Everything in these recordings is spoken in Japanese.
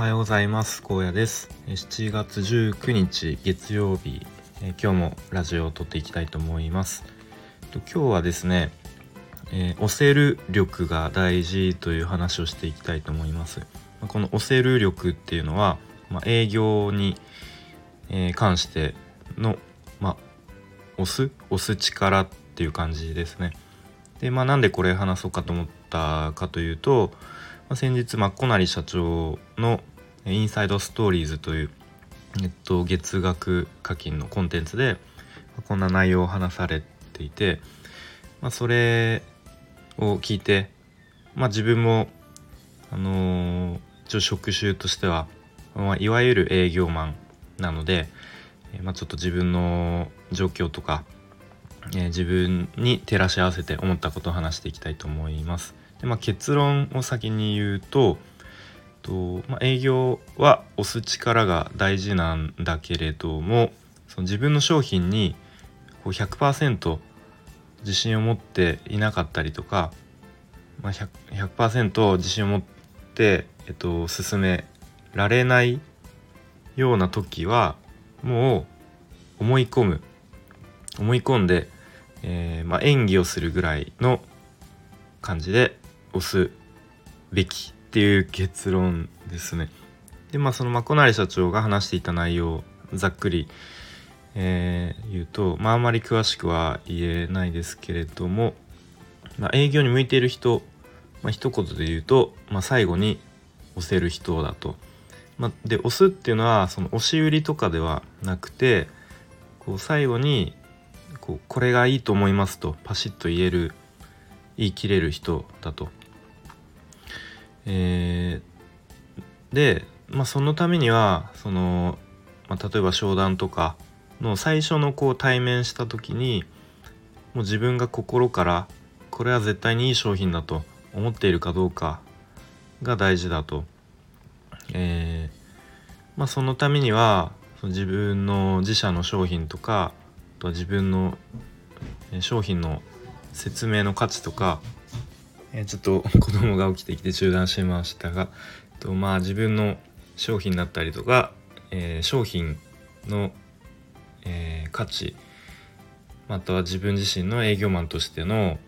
はようございます。高野です。7月19日月曜日。え今日もラジオを撮っていきたいと思います。今日はですね、えー、押せる力が大事という話をしていきたいと思います。この押せる力っていうのは、まあ、営業に、え、関しての、まあ、押す？押す力っていう感じですね。でまあなんでこれ話そうかと思ったかというと、まあ、先日マッコナリ社長の「インサイドストーリーズ」という、えっと、月額課金のコンテンツで、こんな内容を話されていて、まあ、それを聞いて、まあ、自分もあのー、一応職種としては、まあ、いわゆる営業マンなので、まあ、ちょっと自分の状況とか、えー、自分に照らし合わせて思ったことを話していきたいと思います。でまあ、結論を先に言うとと、まあ、営業は押す力が大事なんだけれどもその自分の商品にこう100%自信を持っていなかったりとか、まあ100、100%自信を持って、えっと、進められないような時はもう思い込む。思い込んで、えー、まあ、演技をするぐらいの感じで押すべきっていう結論ですね。でまあそのまこなり社長が話していた内容ざっくり、えー、言うとまああまり詳しくは言えないですけれども、まあ、営業に向いている人、まあ、一言で言うと、まあ、最後に押せる人だと。まあ、で押すっていうのはその押し売りとかではなくてこう最後にこうこれがいいと思いますとパシッと言える言い切れる人だと。えー、で、まあ、そのためにはその、まあ、例えば商談とかの最初のこう対面した時にもう自分が心からこれは絶対にいい商品だと思っているかどうかが大事だと。えー、まあ、そのためには自分の自社の商品とかあとは自分の商品の説明の価値とか、え、ちょっと子供が起きてきて中断しましたが、えっと、まあ自分の商品だったりとか、えー、商品の、えー、価値または自分自身の営業マンとしての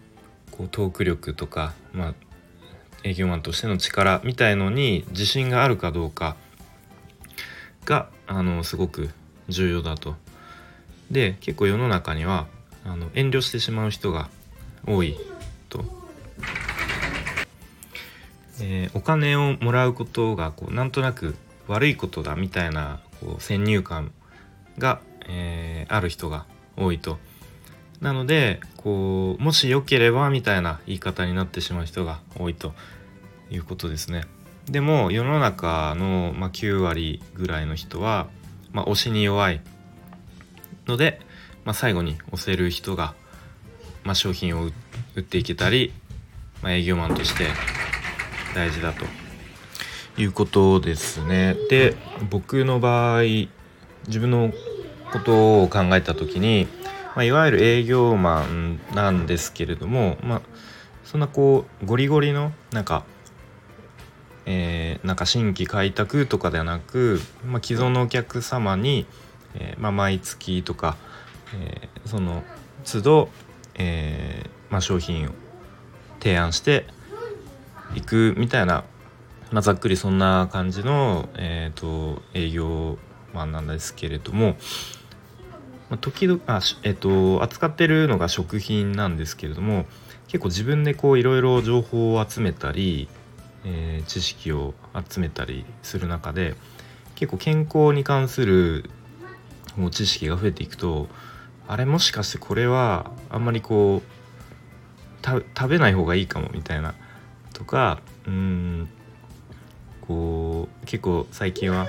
こうトーク力とか、まあ、営業マンとしての力みたいのに自信があるかどうかがあのすごく重要だと。で結構世の中にはあの遠慮してしまう人が多いと。えー、お金をもらうことがこうなんとなく悪いことだみたいなこう先入観が、えー、ある人が多いと。なのでこうもし良ければみたいな言い方になってしまう人が多いということですね。でも世の中の、まあ、9割ぐらいの人は、まあ、推しに弱いので、まあ、最後に押せる人がまあ、商品を売っていけたり、まあ、営業マンとして大事だということですね。で僕の場合自分のことを考えた時に、まあ、いわゆる営業マンなんですけれども、まあ、そんなこうゴリゴリのなんか、えー、なんか新規開拓とかではなく、まあ、既存のお客様に、えーまあ、毎月とか、えー、その都度え、まあ、商品を提案していくみたいな、まあ、ざっくりそんな感じの、えーと、営業マンなんですけれども、まあ、時々あ、えーと、扱ってるのが食品なんですけれども結構自分でこういろいろ情報を集めたり、えー、知識を集めたりする中で結構健康に関するもう知識が増えていくとあれもしかしてこれはあんまりこう食べない方がいいかもみたいなとかうんこう結構最近は、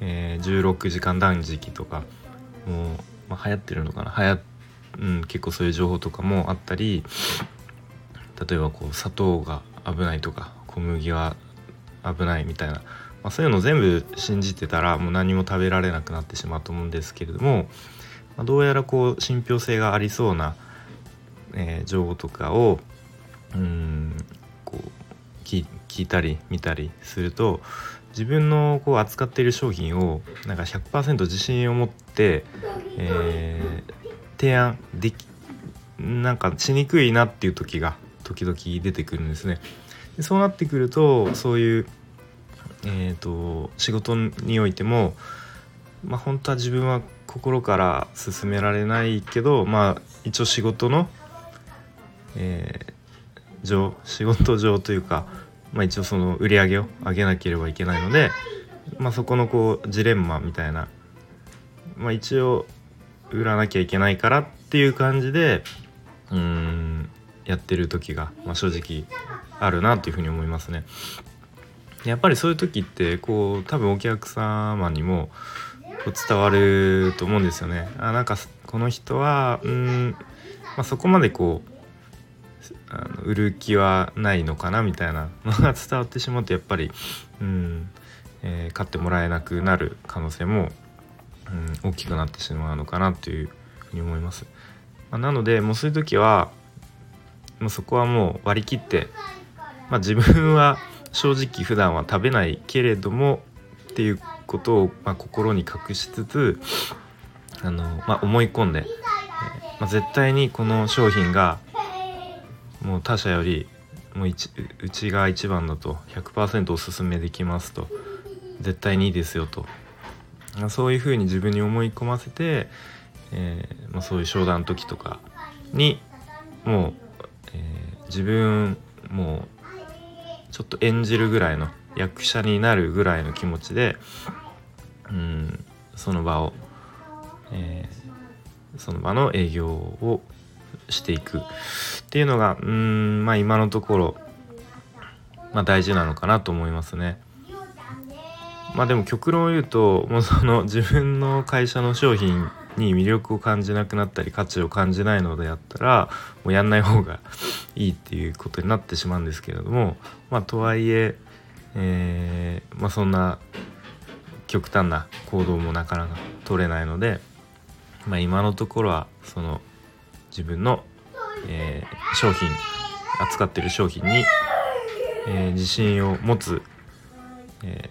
えー、16時間断食とかもう、まあ、流行ってるのかな。流行、うん、結構そういう情報とかもあったり例えばこう砂糖が危ないとか小麦は危ないみたいな、まあ、そういうの全部信じてたらもう何も食べられなくなってしまうと思うんですけれどもまあ、どうやらこう信憑性がありそうな、えー、情報とかをうん聞いたり見たりすると自分のこう扱っている商品をなんか100%自信を持って、えー、提案できなんかしにくいなっていう時が時々出てくるんですね。でそうなってくるとそういう、えーと、仕事においても、まあ、本当は自分は心から進められないけど、まあ、一応仕事の、えー、上仕事上というか、まあ、一応その売り上げを上げなければいけないので、まあ、そこのこうジレンマみたいな、まあ、一応売らなきゃいけないからっていう感じでうんやってる時が、まあ、正直あるなというふうに思いますね。やっぱりそういう時ってこう多分お客様にもこう伝わると思うんですよね。あなんかこの人はうん、まあ、そこまでこうあの売る気はないのかなみたいなのが伝わってしまうとやっぱり、うんえー、買ってもらえなくなる可能性も、うん、大きくなってしまうのかなというふうに思います。まあ、なのでもうそういう時はもうそこはもう割り切って、まあ、自分は正直普段は食べないけれどもっていうことを、まあ、心に隠しつつあの、まあ、思い込んで、えー、まあ、絶対にこの商品がもう他社よりもううちが一番だと100%おすすめできますと。絶対にいいですよと。そういうふうに自分に思い込ませて、えー、まあ、そういう商談の時とかにもう、えー、自分もうちょっと演じるぐらいの役者になるぐらいの気持ちでうんその場を、えー、その場の営業をしていくっていうのがうんまあ今のところ、まあ、大事なのかなと思いますね。まあでも極論を言うともうその自分の会社の商品に魅力を感じなくなったり価値を感じないのであったらもうやんない方がいいっていうことになってしまうんですけれどもまあとはいええー、まあ、そんな極端な行動もなかなか取れないので、まあ、今のところはその自分の、えー、商品扱ってる商品に、えー、自信を持つ、え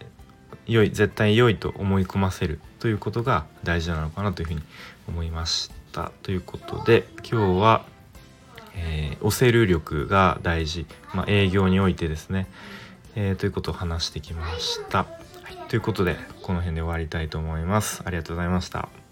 ー、良い絶対良いと思い込ませるということが大事なのかなというふうに思いましたということで今日は、えー、押せる力が大事、まあ、営業においてですね、えー、ということを話してきました。ということでこの辺で終わりたいと思います。ありがとうございました。